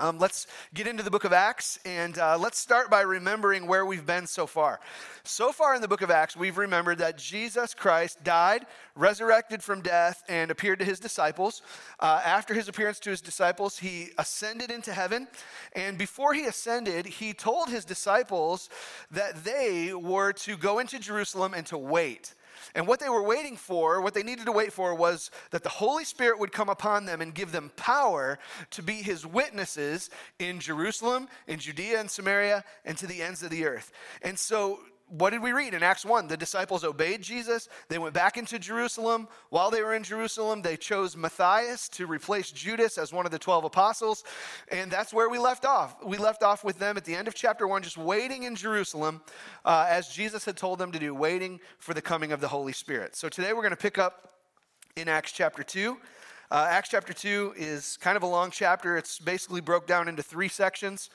Um, let's get into the book of Acts and uh, let's start by remembering where we've been so far. So far in the book of Acts, we've remembered that Jesus Christ died, resurrected from death, and appeared to his disciples. Uh, after his appearance to his disciples, he ascended into heaven. And before he ascended, he told his disciples that they were to go into Jerusalem and to wait. And what they were waiting for, what they needed to wait for, was that the Holy Spirit would come upon them and give them power to be his witnesses in Jerusalem, in Judea and Samaria, and to the ends of the earth. And so what did we read in Acts 1? The disciples obeyed Jesus. They went back into Jerusalem. While they were in Jerusalem, they chose Matthias to replace Judas as one of the 12 apostles. And that's where we left off. We left off with them at the end of chapter 1, just waiting in Jerusalem uh, as Jesus had told them to do, waiting for the coming of the Holy Spirit. So today we're going to pick up in Acts chapter 2. Uh, Acts chapter 2 is kind of a long chapter, it's basically broke down into three sections.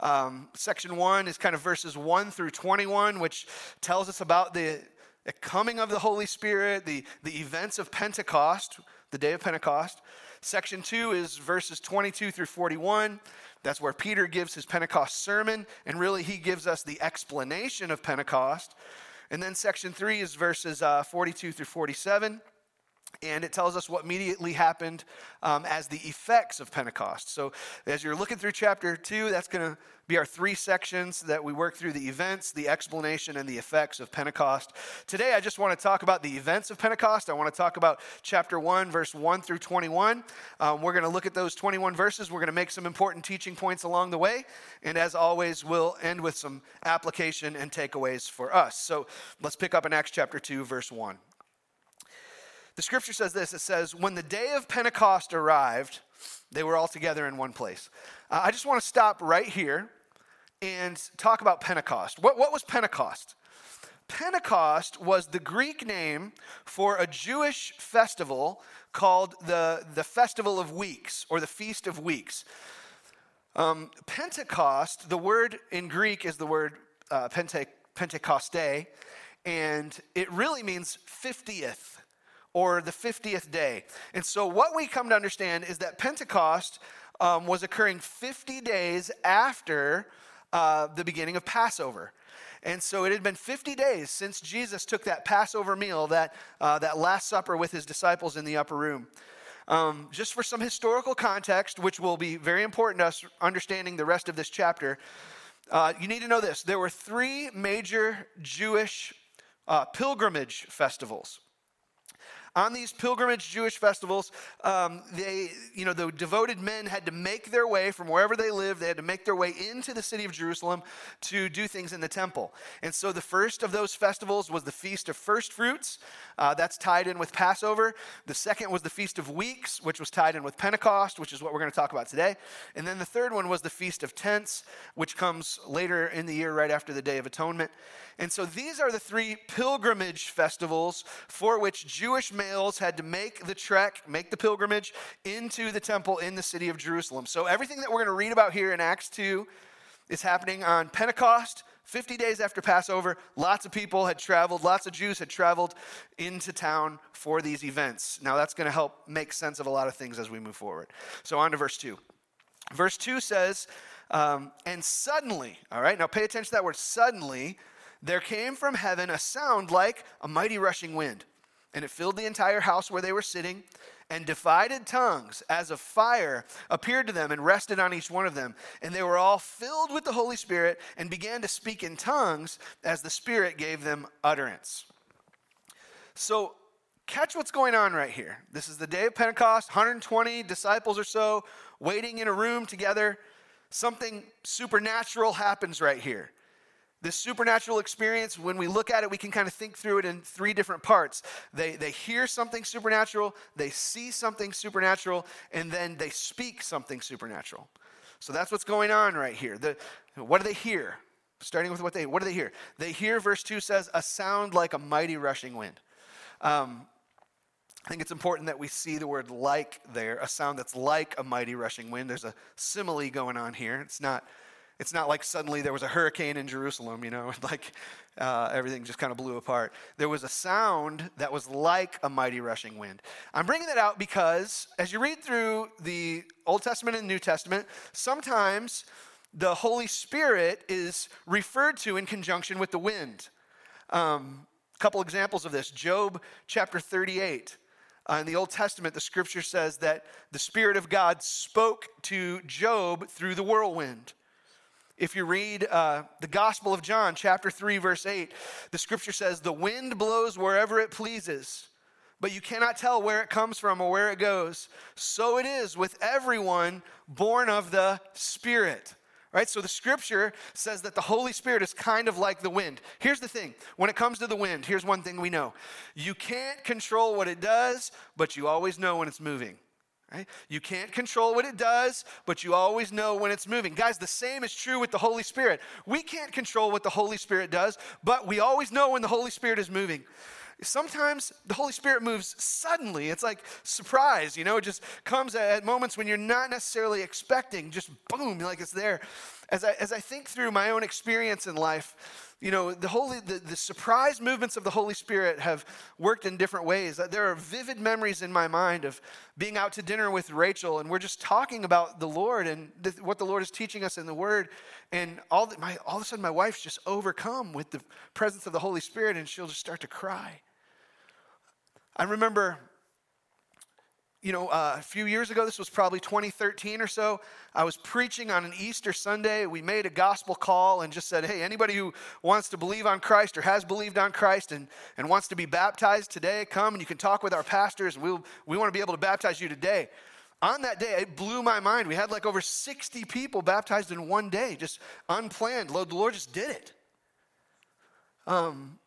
Um, section one is kind of verses 1 through 21, which tells us about the, the coming of the Holy Spirit, the, the events of Pentecost, the day of Pentecost. Section 2 is verses 22 through 41. That's where Peter gives his Pentecost sermon, and really he gives us the explanation of Pentecost. And then section 3 is verses uh, 42 through 47 and it tells us what immediately happened um, as the effects of Pentecost. So, as you're looking through chapter two, that's going to be our three sections that we work through the events, the explanation, and the effects of Pentecost. Today, I just want to talk about the events of Pentecost. I want to talk about chapter 1, verse 1 through 21. Um, we're going to look at those 21 verses. We're going to make some important teaching points along the way. And as always, we'll end with some application and takeaways for us. So, let's pick up in Acts chapter 2, verse 1. The scripture says this it says, When the day of Pentecost arrived, they were all together in one place. Uh, I just want to stop right here and talk about Pentecost. What, what was Pentecost? Pentecost was the Greek name for a Jewish festival called the, the Festival of Weeks or the Feast of Weeks. Um, Pentecost, the word in Greek is the word uh, Pente, Pentecoste, and it really means 50th or the 50th day. And so, what we come to understand is that Pentecost um, was occurring 50 days after uh, the beginning of Passover. And so it had been 50 days since Jesus took that Passover meal, that, uh, that Last Supper with his disciples in the upper room. Um, just for some historical context, which will be very important to us understanding the rest of this chapter, uh, you need to know this. There were three major Jewish uh, pilgrimage festivals on these pilgrimage Jewish festivals, um, they, you know, the devoted men had to make their way from wherever they lived, they had to make their way into the city of Jerusalem to do things in the temple. And so the first of those festivals was the Feast of First Fruits. Uh, that's tied in with Passover. The second was the Feast of Weeks, which was tied in with Pentecost, which is what we're going to talk about today. And then the third one was the Feast of Tents, which comes later in the year, right after the Day of Atonement. And so these are the three pilgrimage festivals for which Jewish males had to make the trek, make the pilgrimage into the temple in the city of Jerusalem. So everything that we're going to read about here in Acts 2 is happening on Pentecost. 50 days after Passover, lots of people had traveled, lots of Jews had traveled into town for these events. Now, that's going to help make sense of a lot of things as we move forward. So, on to verse 2. Verse 2 says, um, And suddenly, all right, now pay attention to that word, suddenly, there came from heaven a sound like a mighty rushing wind, and it filled the entire house where they were sitting. And divided tongues as of fire appeared to them and rested on each one of them. And they were all filled with the Holy Spirit and began to speak in tongues as the Spirit gave them utterance. So, catch what's going on right here. This is the day of Pentecost, 120 disciples or so waiting in a room together. Something supernatural happens right here. This supernatural experience, when we look at it, we can kind of think through it in three different parts. They, they hear something supernatural, they see something supernatural, and then they speak something supernatural. So that's what's going on right here. The, what do they hear? Starting with what they what do they hear? They hear, verse 2 says, a sound like a mighty rushing wind. Um, I think it's important that we see the word like there, a sound that's like a mighty rushing wind. There's a simile going on here. It's not It's not like suddenly there was a hurricane in Jerusalem, you know, like uh, everything just kind of blew apart. There was a sound that was like a mighty rushing wind. I'm bringing that out because as you read through the Old Testament and New Testament, sometimes the Holy Spirit is referred to in conjunction with the wind. Um, a couple examples of this Job chapter 38. Uh, in the Old Testament, the scripture says that the Spirit of God spoke to Job through the whirlwind. If you read uh, the Gospel of John, chapter 3, verse 8, the scripture says, The wind blows wherever it pleases, but you cannot tell where it comes from or where it goes. So it is with everyone born of the Spirit. Right? So the scripture says that the Holy Spirit is kind of like the wind. Here's the thing when it comes to the wind, here's one thing we know you can't control what it does, but you always know when it's moving. Right? You can't control what it does, but you always know when it's moving. Guys, the same is true with the Holy Spirit. We can't control what the Holy Spirit does, but we always know when the Holy Spirit is moving. Sometimes the Holy Spirit moves suddenly. It's like surprise, you know, it just comes at moments when you're not necessarily expecting, just boom, like it's there. As I, as I think through my own experience in life, you know, the, Holy, the, the surprise movements of the Holy Spirit have worked in different ways. There are vivid memories in my mind of being out to dinner with Rachel, and we're just talking about the Lord and what the Lord is teaching us in the Word. And all, the, my, all of a sudden, my wife's just overcome with the presence of the Holy Spirit, and she'll just start to cry. I remember you know, uh, a few years ago, this was probably 2013 or so, I was preaching on an Easter Sunday. We made a gospel call and just said, hey, anybody who wants to believe on Christ or has believed on Christ and, and wants to be baptized today, come and you can talk with our pastors and we'll, we want to be able to baptize you today. On that day, it blew my mind. We had like over 60 people baptized in one day, just unplanned. The Lord just did it. Um,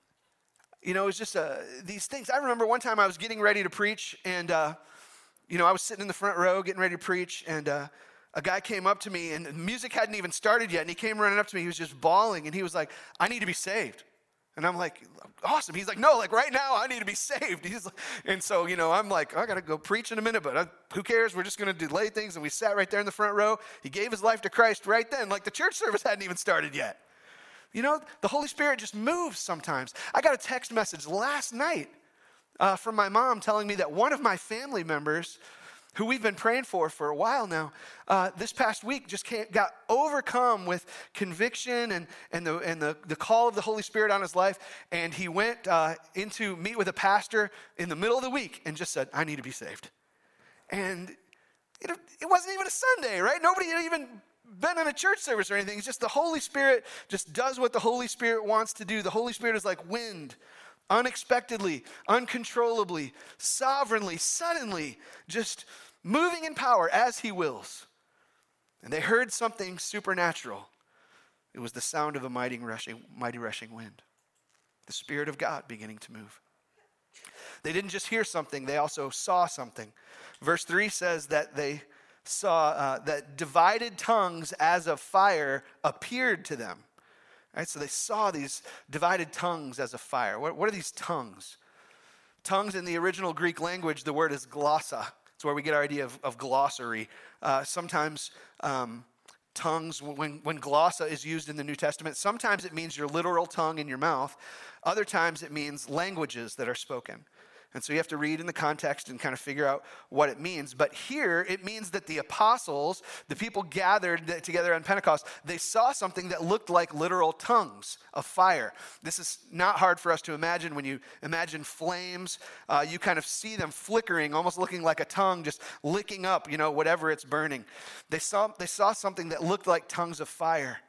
you know, it was just uh, these things. I remember one time I was getting ready to preach and, uh, you know, I was sitting in the front row getting ready to preach, and uh, a guy came up to me, and the music hadn't even started yet, and he came running up to me. He was just bawling, and he was like, I need to be saved. And I'm like, awesome. He's like, no, like right now, I need to be saved. He's like, and so, you know, I'm like, I got to go preach in a minute, but uh, who cares? We're just going to delay things. And we sat right there in the front row. He gave his life to Christ right then. Like the church service hadn't even started yet. You know, the Holy Spirit just moves sometimes. I got a text message last night uh, from my mom telling me that one of my family members, who we've been praying for for a while now, uh, this past week just got overcome with conviction and, and, the, and the, the call of the Holy Spirit on his life. And he went uh, into meet with a pastor in the middle of the week and just said, I need to be saved. And it, it wasn't even a Sunday, right? Nobody had even been in a church service or anything. It's just the Holy Spirit just does what the Holy Spirit wants to do. The Holy Spirit is like wind unexpectedly, uncontrollably, sovereignly, suddenly, just moving in power as he wills. And they heard something supernatural. It was the sound of a mighty rushing, mighty rushing wind, the Spirit of God beginning to move. They didn't just hear something, they also saw something. Verse 3 says that they saw uh, that divided tongues as of fire appeared to them. So they saw these divided tongues as a fire. What, what are these tongues? Tongues in the original Greek language, the word is glossa. It's where we get our idea of, of glossary. Uh, sometimes um, tongues, when, when glossa is used in the New Testament, sometimes it means your literal tongue in your mouth. Other times it means languages that are spoken. And so you have to read in the context and kind of figure out what it means. But here, it means that the apostles, the people gathered together on Pentecost, they saw something that looked like literal tongues of fire. This is not hard for us to imagine. When you imagine flames, uh, you kind of see them flickering, almost looking like a tongue just licking up, you know, whatever it's burning. They saw, they saw something that looked like tongues of fire.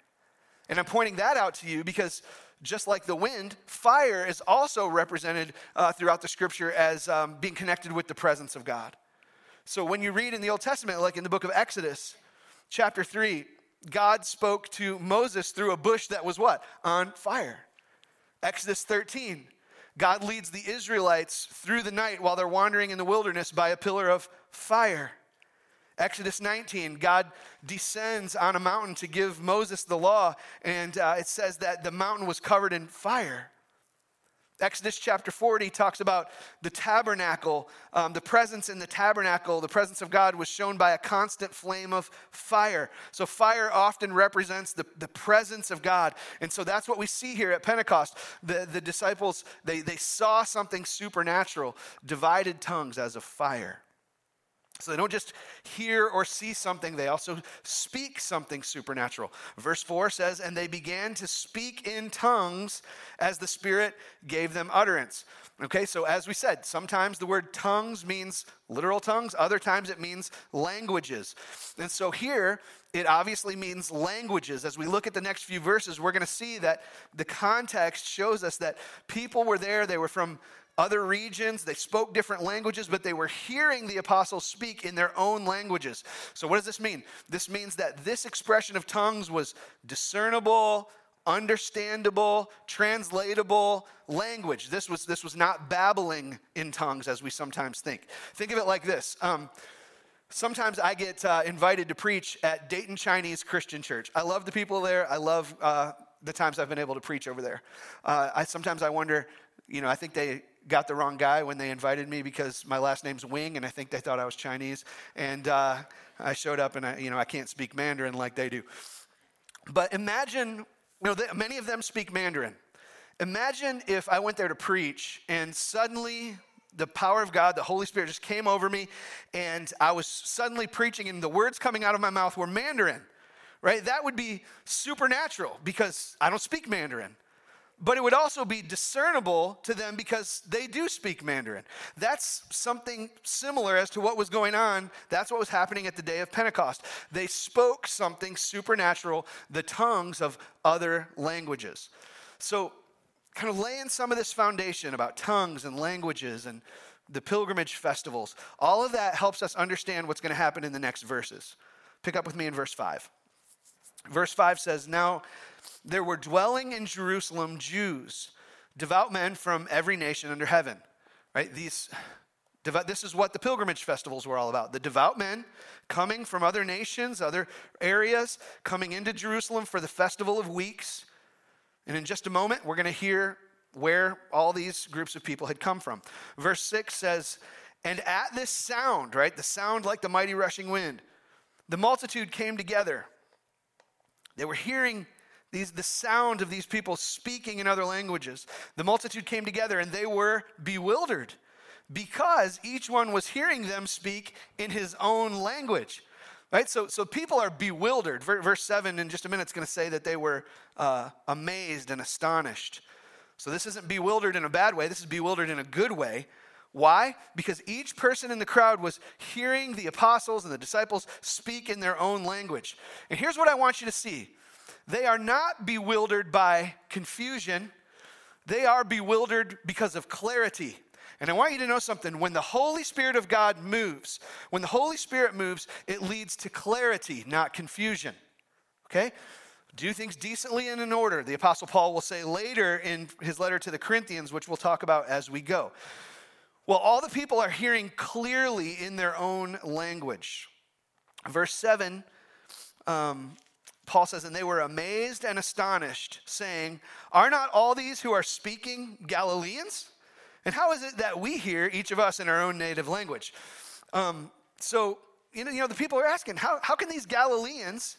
And I'm pointing that out to you because just like the wind, fire is also represented uh, throughout the scripture as um, being connected with the presence of God. So when you read in the Old Testament, like in the book of Exodus, chapter 3, God spoke to Moses through a bush that was what? On fire. Exodus 13, God leads the Israelites through the night while they're wandering in the wilderness by a pillar of fire. Exodus 19, God descends on a mountain to give Moses the law, and uh, it says that the mountain was covered in fire. Exodus chapter 40 talks about the tabernacle. Um, the presence in the tabernacle, the presence of God was shown by a constant flame of fire. So, fire often represents the, the presence of God. And so, that's what we see here at Pentecost. The, the disciples, they, they saw something supernatural divided tongues as of fire. So they don't just hear or see something, they also speak something supernatural. Verse 4 says, And they began to speak in tongues as the Spirit gave them utterance. Okay, so as we said, sometimes the word tongues means literal tongues, other times it means languages. And so here, it obviously means languages. As we look at the next few verses, we're going to see that the context shows us that people were there, they were from other regions. They spoke different languages, but they were hearing the apostles speak in their own languages. So, what does this mean? This means that this expression of tongues was discernible, understandable, translatable language. This was, this was not babbling in tongues as we sometimes think. Think of it like this. Um, sometimes I get uh, invited to preach at Dayton Chinese Christian Church. I love the people there. I love uh, the times I've been able to preach over there. Uh, I sometimes I wonder, you know, I think they got the wrong guy when they invited me because my last name's Wing, and I think they thought I was Chinese. And uh, I showed up, and I, you know, I can't speak Mandarin like they do. But imagine, you know, many of them speak Mandarin. Imagine if I went there to preach, and suddenly the power of God, the Holy Spirit just came over me, and I was suddenly preaching, and the words coming out of my mouth were Mandarin, right? That would be supernatural because I don't speak Mandarin but it would also be discernible to them because they do speak Mandarin. That's something similar as to what was going on. That's what was happening at the day of Pentecost. They spoke something supernatural, the tongues of other languages. So, kind of laying some of this foundation about tongues and languages and the pilgrimage festivals, all of that helps us understand what's going to happen in the next verses. Pick up with me in verse 5. Verse 5 says, Now there were dwelling in Jerusalem Jews, devout men from every nation under heaven. Right? These this is what the pilgrimage festivals were all about. The devout men coming from other nations, other areas, coming into Jerusalem for the festival of weeks. And in just a moment, we're going to hear where all these groups of people had come from. Verse 6 says, And at this sound, right, the sound like the mighty rushing wind, the multitude came together. They were hearing these, the sound of these people speaking in other languages. The multitude came together and they were bewildered because each one was hearing them speak in his own language. Right? So, so people are bewildered. Verse 7 in just a minute is going to say that they were uh, amazed and astonished. So this isn't bewildered in a bad way, this is bewildered in a good way. Why? Because each person in the crowd was hearing the apostles and the disciples speak in their own language. And here's what I want you to see they are not bewildered by confusion, they are bewildered because of clarity. And I want you to know something. When the Holy Spirit of God moves, when the Holy Spirit moves, it leads to clarity, not confusion. Okay? Do things decently and in order, the Apostle Paul will say later in his letter to the Corinthians, which we'll talk about as we go. Well, all the people are hearing clearly in their own language. Verse 7 um, Paul says, and they were amazed and astonished, saying, Are not all these who are speaking Galileans? And how is it that we hear, each of us, in our own native language? Um, so, you know, you know, the people are asking, how, how can these Galileans,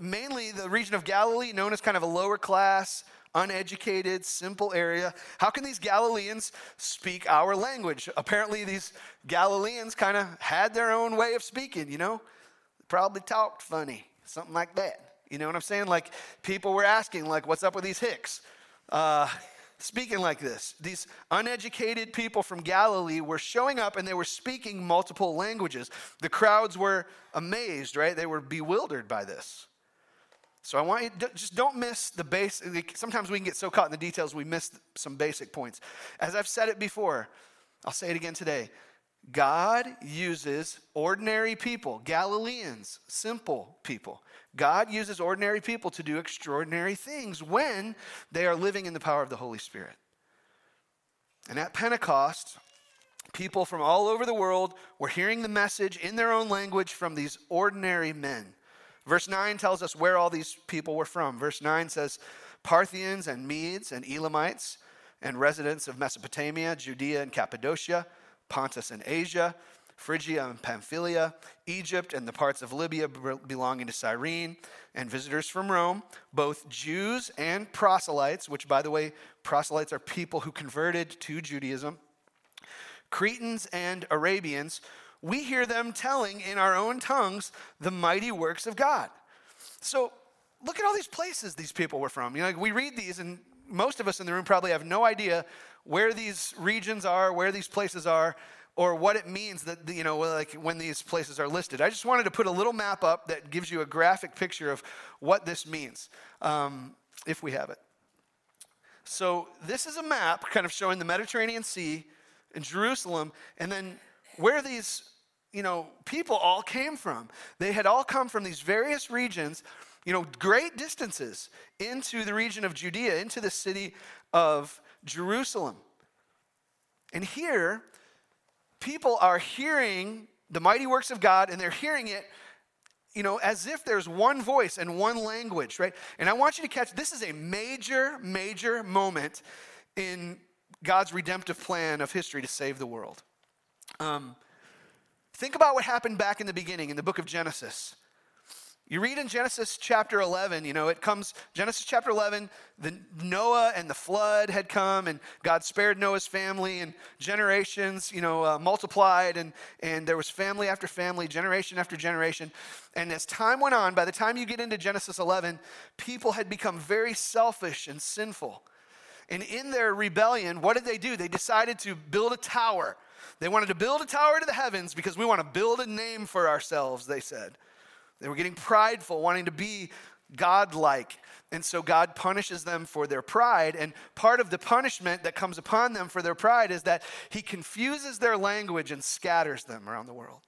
mainly the region of Galilee, known as kind of a lower class, uneducated, simple area, how can these Galileans speak our language? Apparently, these Galileans kind of had their own way of speaking, you know, probably talked funny something like that. You know what I'm saying? Like people were asking, like, what's up with these hicks? Uh, speaking like this. These uneducated people from Galilee were showing up and they were speaking multiple languages. The crowds were amazed, right? They were bewildered by this. So I want you to just don't miss the base. Sometimes we can get so caught in the details we miss some basic points. As I've said it before, I'll say it again today. God uses ordinary people, Galileans, simple people. God uses ordinary people to do extraordinary things when they are living in the power of the Holy Spirit. And at Pentecost, people from all over the world were hearing the message in their own language from these ordinary men. Verse 9 tells us where all these people were from. Verse 9 says Parthians and Medes and Elamites and residents of Mesopotamia, Judea and Cappadocia, Pontus and Asia, Phrygia and Pamphylia, Egypt and the parts of Libya belonging to Cyrene, and visitors from Rome, both Jews and proselytes, which, by the way, proselytes are people who converted to Judaism, Cretans and Arabians, we hear them telling in our own tongues the mighty works of God. So look at all these places these people were from. You know, like we read these, and most of us in the room probably have no idea where these regions are, where these places are, or what it means that you know like when these places are listed. I just wanted to put a little map up that gives you a graphic picture of what this means, um, if we have it. So this is a map kind of showing the Mediterranean Sea and Jerusalem, and then where these you know people all came from. They had all come from these various regions you know, great distances into the region of Judea, into the city of Jerusalem. And here, people are hearing the mighty works of God, and they're hearing it, you know, as if there's one voice and one language, right? And I want you to catch this is a major, major moment in God's redemptive plan of history to save the world. Um, think about what happened back in the beginning in the book of Genesis. You read in Genesis chapter 11, you know, it comes, Genesis chapter 11, the Noah and the flood had come, and God spared Noah's family, and generations, you know, uh, multiplied, and, and there was family after family, generation after generation. And as time went on, by the time you get into Genesis 11, people had become very selfish and sinful. And in their rebellion, what did they do? They decided to build a tower. They wanted to build a tower to the heavens because we want to build a name for ourselves, they said. They were getting prideful, wanting to be godlike. And so God punishes them for their pride. And part of the punishment that comes upon them for their pride is that He confuses their language and scatters them around the world.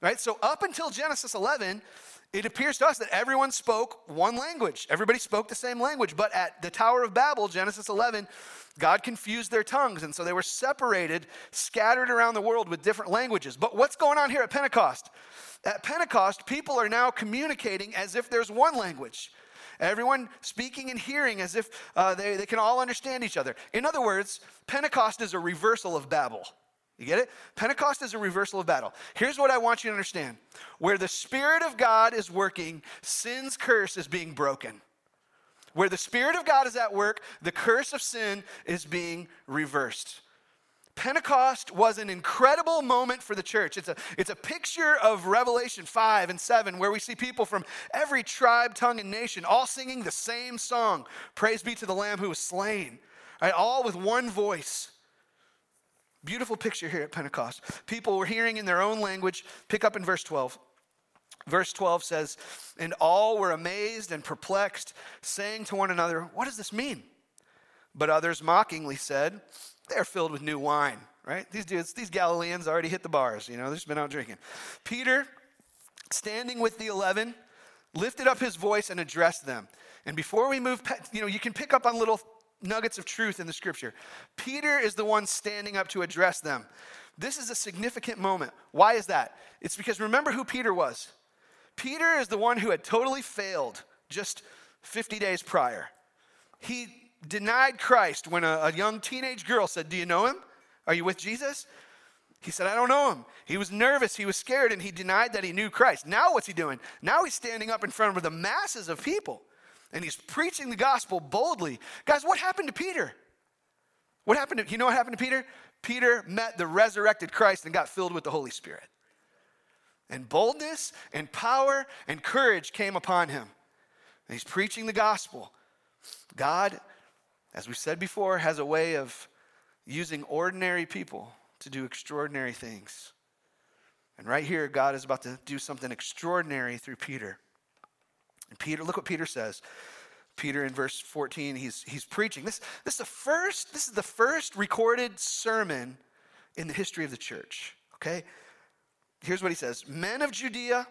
Right? So, up until Genesis 11, it appears to us that everyone spoke one language. Everybody spoke the same language. But at the Tower of Babel, Genesis 11, God confused their tongues. And so they were separated, scattered around the world with different languages. But what's going on here at Pentecost? At Pentecost, people are now communicating as if there's one language. Everyone speaking and hearing as if uh, they, they can all understand each other. In other words, Pentecost is a reversal of Babel. You get it? Pentecost is a reversal of Babel. Here's what I want you to understand where the Spirit of God is working, sin's curse is being broken. Where the Spirit of God is at work, the curse of sin is being reversed. Pentecost was an incredible moment for the church. It's a, it's a picture of Revelation 5 and 7, where we see people from every tribe, tongue, and nation all singing the same song Praise be to the Lamb who was slain, all with one voice. Beautiful picture here at Pentecost. People were hearing in their own language. Pick up in verse 12. Verse 12 says, And all were amazed and perplexed, saying to one another, What does this mean? But others mockingly said, They're filled with new wine, right? These dudes, these Galileans already hit the bars, you know, they've just been out drinking. Peter, standing with the eleven, lifted up his voice and addressed them. And before we move, you know, you can pick up on little nuggets of truth in the scripture. Peter is the one standing up to address them. This is a significant moment. Why is that? It's because remember who Peter was. Peter is the one who had totally failed just 50 days prior. He denied Christ when a, a young teenage girl said, Do you know him? Are you with Jesus? He said, I don't know him. He was nervous, he was scared, and he denied that he knew Christ. Now, what's he doing? Now he's standing up in front of the masses of people and he's preaching the gospel boldly. Guys, what happened to Peter? What happened to, you know what happened to Peter? Peter met the resurrected Christ and got filled with the Holy Spirit. And boldness and power and courage came upon him. And he's preaching the gospel. God, as we said before, has a way of using ordinary people to do extraordinary things. And right here, God is about to do something extraordinary through Peter. And Peter, look what Peter says. Peter in verse 14, he's, he's preaching. This, this, is the first, this is the first recorded sermon in the history of the church. Okay? Here's what he says Men of Judea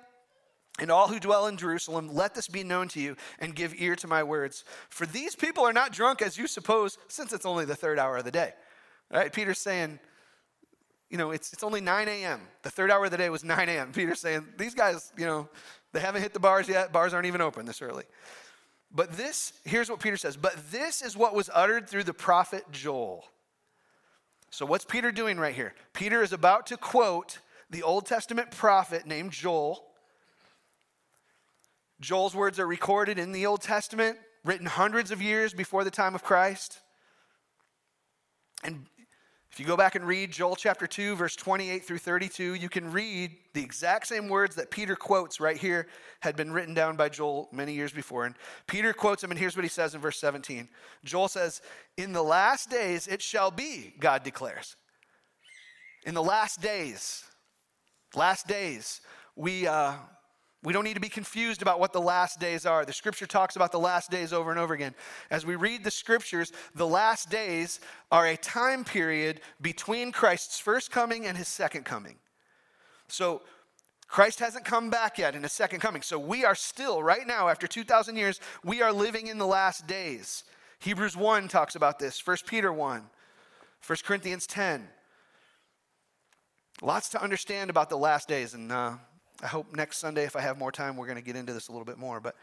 and all who dwell in Jerusalem, let this be known to you and give ear to my words. For these people are not drunk as you suppose, since it's only the third hour of the day. All right? Peter's saying, you know, it's, it's only 9 a.m. The third hour of the day was 9 a.m. Peter's saying, these guys, you know, they haven't hit the bars yet. Bars aren't even open this early. But this, here's what Peter says, but this is what was uttered through the prophet Joel. So, what's Peter doing right here? Peter is about to quote the Old Testament prophet named Joel. Joel's words are recorded in the Old Testament, written hundreds of years before the time of Christ. And if you go back and read Joel chapter 2, verse 28 through 32, you can read the exact same words that Peter quotes right here had been written down by Joel many years before. And Peter quotes him, and here's what he says in verse 17 Joel says, In the last days it shall be, God declares. In the last days, last days, we, uh, we don't need to be confused about what the last days are. The scripture talks about the last days over and over again. As we read the scriptures, the last days are a time period between Christ's first coming and his second coming. So, Christ hasn't come back yet in his second coming. So, we are still, right now, after 2,000 years, we are living in the last days. Hebrews 1 talks about this, 1 Peter 1, 1 Corinthians 10. Lots to understand about the last days, and uh, I hope next Sunday, if I have more time, we're going to get into this a little bit more. But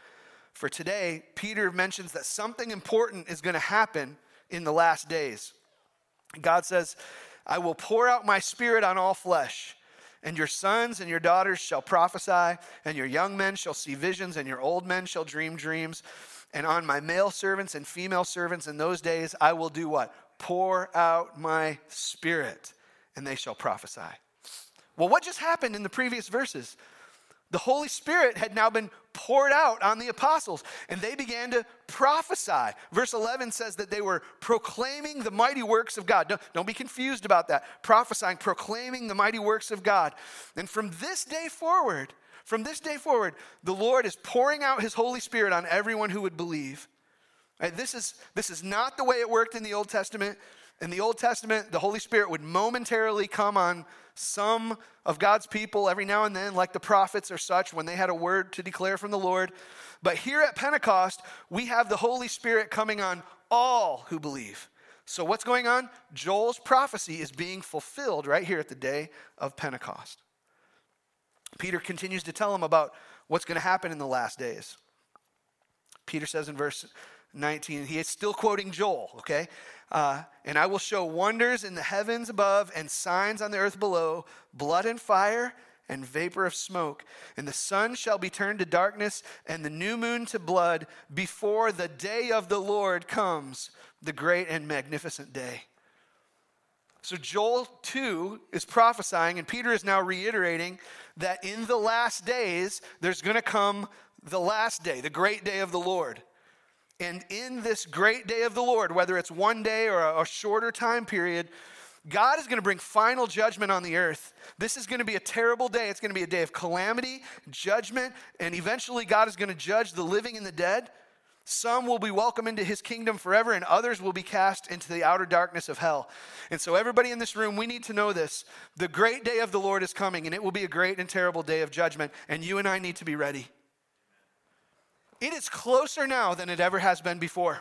for today, Peter mentions that something important is going to happen in the last days. God says, I will pour out my spirit on all flesh, and your sons and your daughters shall prophesy, and your young men shall see visions, and your old men shall dream dreams. And on my male servants and female servants in those days, I will do what? Pour out my spirit, and they shall prophesy. Well, what just happened in the previous verses? The Holy Spirit had now been poured out on the apostles, and they began to prophesy. Verse 11 says that they were proclaiming the mighty works of God. Don't, don't, be confused about that. Prophesying, proclaiming the mighty works of God. And from this day forward, from this day forward, the Lord is pouring out his Holy Spirit on everyone who would believe. Right, this, is, this is not the way it worked in the Old Testament. In the Old Testament, the Holy Spirit would momentarily come on some of God's people every now and then, like the prophets or such, when they had a word to declare from the Lord. But here at Pentecost, we have the Holy Spirit coming on all who believe. So, what's going on? Joel's prophecy is being fulfilled right here at the day of Pentecost. Peter continues to tell him about what's going to happen in the last days. Peter says in verse 19, he is still quoting Joel, okay? Uh, and I will show wonders in the heavens above and signs on the earth below blood and fire and vapor of smoke. And the sun shall be turned to darkness and the new moon to blood before the day of the Lord comes, the great and magnificent day. So Joel 2 is prophesying, and Peter is now reiterating that in the last days, there's going to come the last day, the great day of the Lord. And in this great day of the Lord, whether it's one day or a, shorter time period, God is going to bring final judgment on the earth. This is going to be a terrible day. It's going to be a day of calamity, judgment, and eventually God is going to judge the living and the dead. Some will be welcomed into his kingdom forever, and others will be cast into the outer darkness of hell. And so, everybody in this room, we need to know this. The great day of the Lord is coming, and it will be a great and terrible day of judgment, and you and I need to be ready. It is closer now than it ever has been before.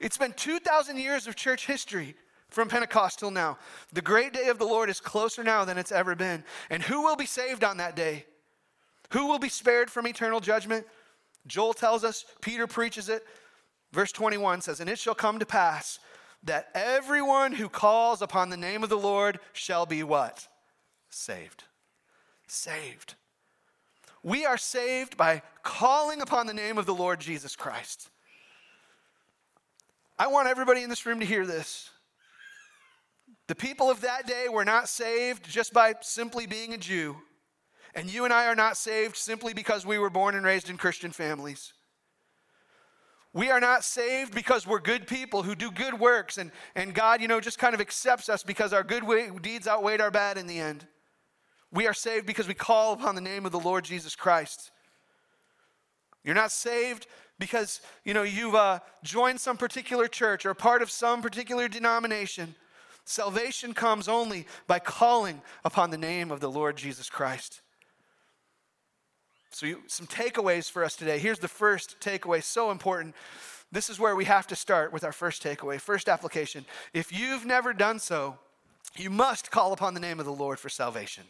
It's been 2,000 years of church history from Pentecost till now. The great day of the Lord is closer now than it's ever been. And who will be saved on that day? Who will be spared from eternal judgment? Joel tells us, Peter preaches it. Verse 21 says, And it shall come to pass that everyone who calls upon the name of the Lord shall be what? Saved. Saved. We are saved by calling upon the name of the Lord Jesus Christ. I want everybody in this room to hear this. The people of that day were not saved just by simply being a Jew. And you and I are not saved simply because we were born and raised in Christian families. We are not saved because we're good people who do good works and, and God, you know, just kind of accepts us because our good deeds outweighed our bad in the end. We are saved because we call upon the name of the Lord Jesus Christ. You're not saved because you know you've uh, joined some particular church or part of some particular denomination. Salvation comes only by calling upon the name of the Lord Jesus Christ. So, you, some takeaways for us today. Here's the first takeaway, so important. This is where we have to start with our first takeaway, first application. If you've never done so, you must call upon the name of the Lord for salvation.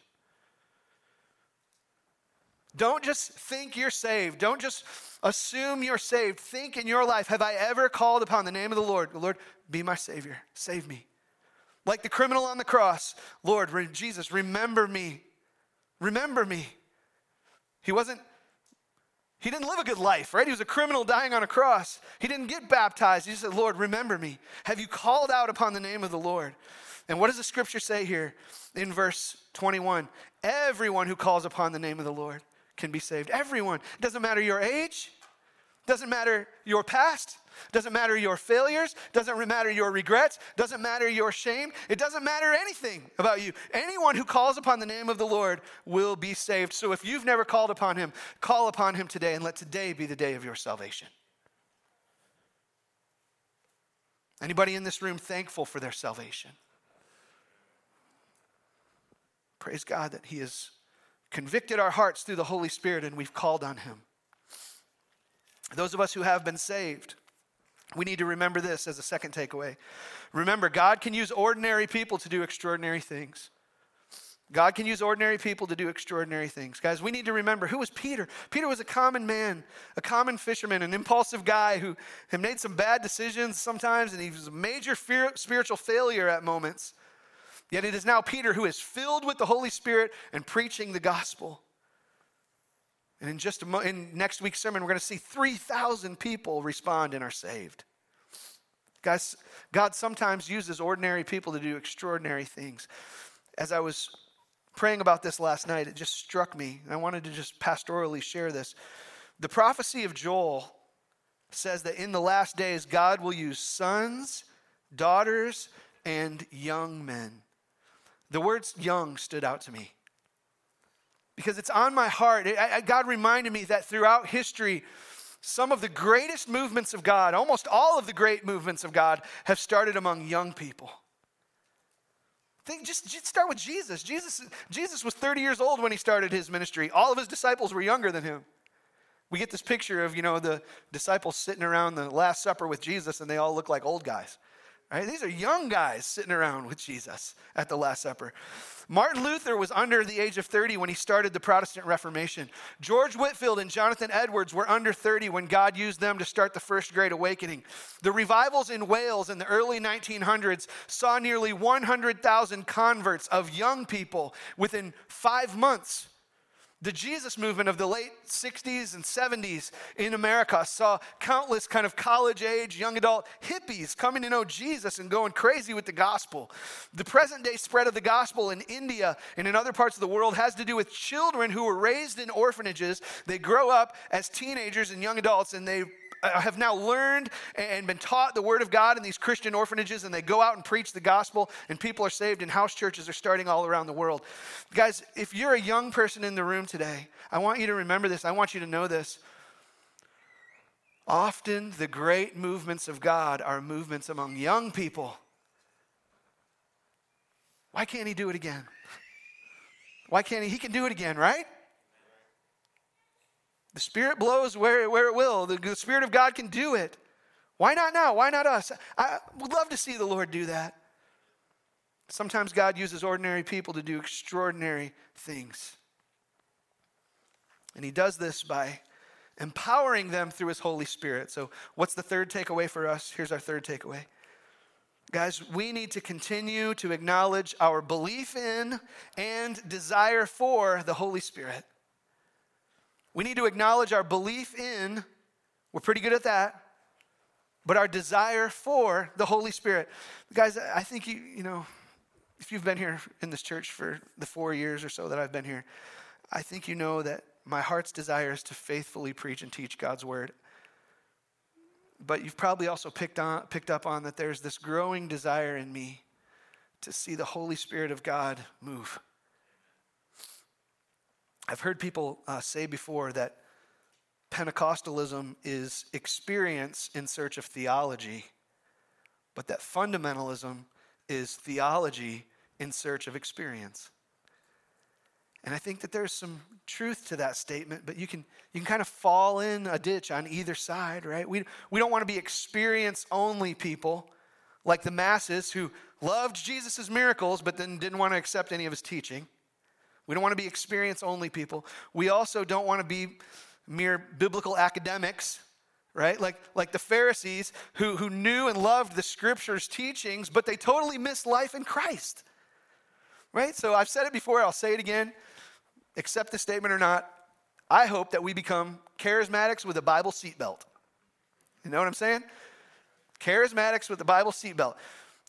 Don't just think you're saved. Don't just assume you're saved. Think in your life, have I ever called upon the name of the Lord? Lord, be my Savior. Save me. Like the criminal on the cross, Lord, Jesus, remember me. Remember me. He wasn't, he didn't live a good life, right? He was a criminal dying on a cross. He didn't get baptized. He said, Lord, remember me. Have you called out upon the name of the Lord? And what does the scripture say here in verse 21? Everyone who calls upon the name of the Lord can be saved. Everyone. It doesn't matter your age, doesn't matter your past, doesn't matter your failures, doesn't matter your regrets, doesn't matter your shame. It doesn't matter anything about you. Anyone who calls upon the name of the Lord will be saved. So if you've never called upon him, call upon him today and let today be the day of your salvation. Anybody in this room thankful for their salvation? Praise God that He has convicted our hearts through the Holy Spirit and we've called on Him. Those of us who have been saved, we need to remember this as a second takeaway. Remember, God can use ordinary people to do extraordinary things. God can use ordinary people to do extraordinary things. Guys, we need to remember who was Peter? Peter was a common man, a common fisherman, an impulsive guy who had made some bad decisions sometimes, and he was a major fear, spiritual failure at moments. Yet it is now Peter who is filled with the Holy Spirit and preaching the gospel. And in just a mo- in next week's sermon, we're going to see 3,000 people respond and are saved. Guys, God sometimes uses ordinary people to do extraordinary things. As I was praying about this last night, it just struck me, and I wanted to just pastorally share this. The prophecy of Joel says that in the last days, God will use sons, daughters, and young men the words young stood out to me because it's on my heart. I, God reminded me that throughout history, some of the greatest movements of God, almost all of the great movements of God, have started among young people. Think, just, just start with Jesus. Jesus. Jesus was 30 years old when he started his ministry. All of his disciples were younger than him. We get this picture of, you know, the disciples sitting around the Last Supper with Jesus and they all look like old guys. Right? These are young guys sitting around with Jesus at the Last Supper. Martin Luther was under the age of 30 when he started the Protestant Reformation. George Whitefield and Jonathan Edwards were under 30 when God used them to start the First Great Awakening. The revivals in Wales in the early 1900s saw nearly 100,000 converts of young people within five months. The Jesus movement of the late 60s and 70s in America saw countless kind of college age, young adult hippies coming to know Jesus and going crazy with the gospel. The present day spread of the gospel in India and in other parts of the world has to do with children who were raised in orphanages. They grow up as teenagers and young adults and they uh, have now learned and been taught the Word of God in these Christian orphanages, and they go out and preach the gospel, and people are saved, and house churches are starting all around the world. Guys, if you're a young person in the room today, I want you to remember this. I want you to know this. Often, the great movements of God are movements among young people. Why can't He do it again? Why can't He? He can do it again, right? The Spirit blows where, where it will. The, the Spirit of God can do it. Why not now? Why not us? I would love to see the Lord do that. Sometimes God uses ordinary people to do extraordinary things. And He does this by empowering them through His Holy Spirit. So, what's the third takeaway for us? Here's our third takeaway. Guys, we need to continue to acknowledge our belief in and desire for the Holy Spirit. We need to acknowledge our belief in, we're pretty good at that, but our desire for the Holy Spirit. Guys, I think you, you know, if you've been here in this church for the four years or so that I've been here, I think you know that my heart's desire is to faithfully preach and teach God's word. But you've probably also picked, on, picked up on that there's this growing desire in me to see the Holy Spirit of God move. I've heard people uh, say before that Pentecostalism is experience in search of theology, but that fundamentalism is theology in search of experience. And I think that there's some truth to that statement, but you can, you can kind of fall in a ditch on either side, right? We, we don't want to be experience only people like the masses who loved Jesus' miracles but then didn't want to accept any of his teaching. We don't want to be experience only people. We also don't want to be mere biblical academics, right? Like, like the Pharisees who, who knew and loved the scriptures' teachings, but they totally missed life in Christ, right? So I've said it before, I'll say it again. Accept the statement or not, I hope that we become charismatics with a Bible seatbelt. You know what I'm saying? Charismatics with the Bible seatbelt.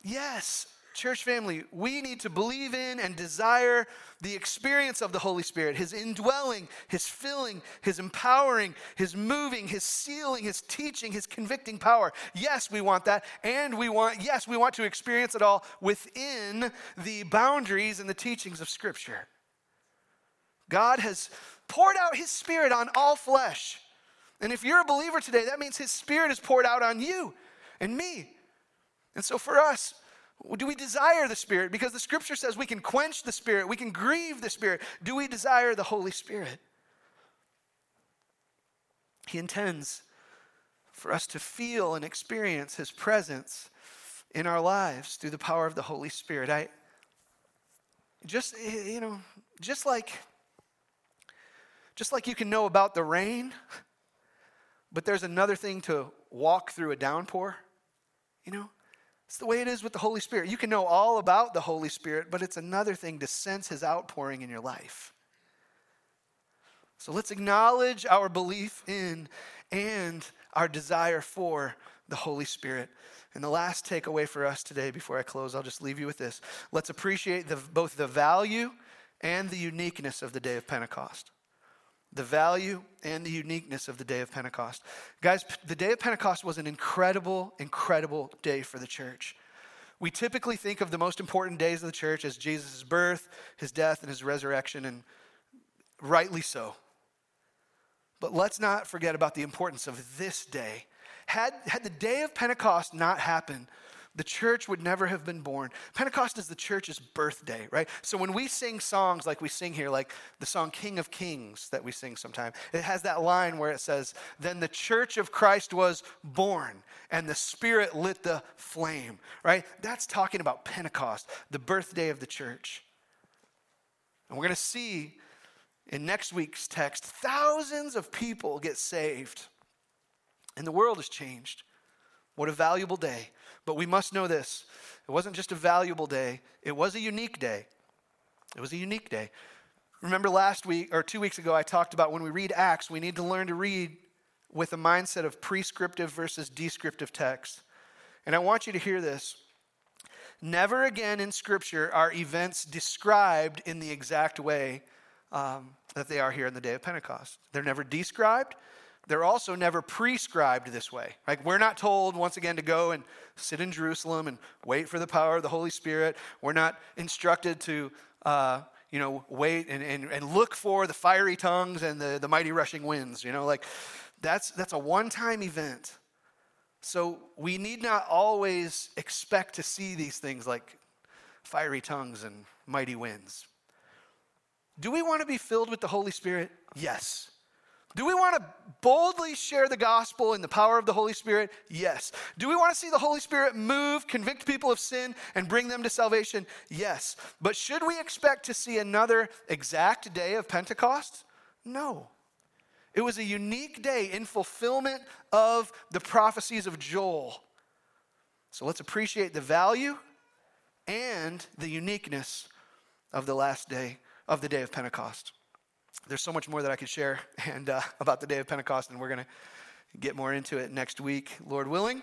Yes, church family, we need to believe in and desire the experience of the Holy Spirit, His indwelling, His filling, His empowering, His moving, His sealing, His teaching, His convicting power. Yes, we want that. And we want, yes, we want to experience it all within the boundaries and the teachings of Scripture. God has poured out His Spirit on all flesh. And if you're a believer today, that means His Spirit is poured out on you and me. And so for us, do we desire the Spirit? Because the scripture says we can quench the Spirit, we can grieve the Spirit. Do we desire the Holy Spirit? He intends for us to feel and experience His presence in our lives through the power of the Holy Spirit. I just, you know, just like just like you can know about the rain, but there's another thing to walk through a downpour, you know? It's the way it is with the Holy Spirit. You can know all about the Holy Spirit, but it's another thing to sense His outpouring in your life. So let's acknowledge our belief in and our desire for the Holy Spirit. And the last takeaway for us today, before I close, I'll just leave you with this. Let's appreciate the, both the value and the uniqueness of the day of Pentecost the value and the uniqueness of the day of Pentecost. Guys, the day of Pentecost was an incredible, incredible day for the church. We typically think of the most important days of the church as Jesus' birth, his death, and his resurrection, and rightly so. But let's not forget about the importance of this day. Had, had the day of Pentecost not happened, the church would never have been born. Pentecost is the church's birthday, right? So when we sing songs like we sing here, like the song King of Kings that we sing sometime, it has that line where it says, Then the church of Christ was born, and the Spirit lit the flame, right? That's talking about Pentecost, the birthday of the church. And we're going to see in next week's text thousands of people get saved, and the world has changed. What a valuable day. But we must know this it wasn't just a valuable day, it was a unique day. It was a unique day. Remember last week or two weeks ago, I talked about when we read Acts, we need to learn to read with a mindset of prescriptive versus descriptive text. And I want you to hear this. Never again in Scripture are events described in the exact way um, that they are here in the day of Pentecost. They're never described, they're also never prescribed this way. Like, we're not told, once again, to go and sit in Jerusalem and wait for the power of the Holy Spirit. We're not instructed to, uh, you know, wait and, and, and look for the fiery tongues and the, the mighty rushing winds. You know, like, that's, that's a one time event. So we need not always expect to see these things like fiery tongues and mighty winds. Do we want to be filled with the Holy Spirit? Yes. Do we want to boldly share the gospel in the power of the Holy Spirit? Yes. Do we want to see the Holy Spirit move, convict people of sin, and bring them to salvation? Yes. But should we expect to see another exact day of Pentecost? No. It was a unique day in fulfillment of the prophecies of Joel. So let's appreciate the value and the uniqueness of the last day of the day of Pentecost there's so much more that I could share and uh, about the day of Pentecost, and we're going to get more into it next week, Lord willing.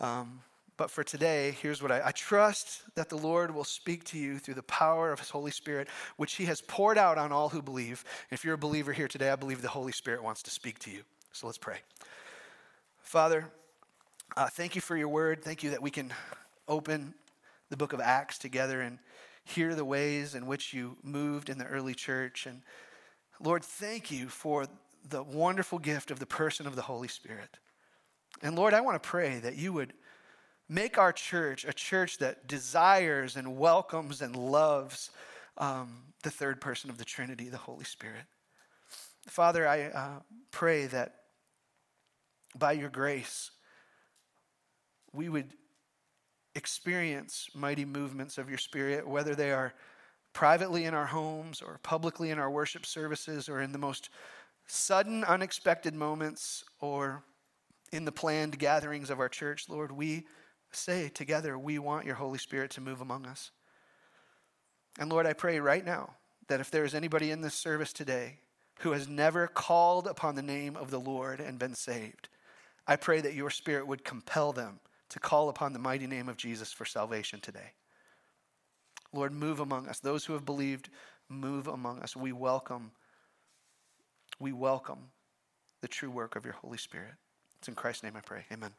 Um, but for today, here's what I, I trust that the Lord will speak to you through the power of His Holy Spirit, which He has poured out on all who believe. If you're a believer here today, I believe the Holy Spirit wants to speak to you. So let's pray. Father, uh, thank you for your word. Thank you that we can open the book of Acts together and hear the ways in which you moved in the early church and Lord, thank you for the wonderful gift of the person of the Holy Spirit. And Lord, I want to pray that you would make our church a church that desires and welcomes and loves um, the third person of the Trinity, the Holy Spirit. Father, I uh, pray that by your grace, we would experience mighty movements of your Spirit, whether they are privately in our homes or publicly in our worship services or in the most sudden, unexpected moments or in the planned gatherings of our church, Lord, we say together, we want your Holy Spirit to move among us. And Lord, I pray right now that if there is anybody in this service today who has never called upon the name of the Lord and been saved, I pray that your Spirit would compel them to call upon the mighty name of Jesus for salvation today. Lord, move among us. Those who have believed, move among us. We welcome, we welcome the true work of your Holy Spirit. It's in Christ's name I pray. Amen.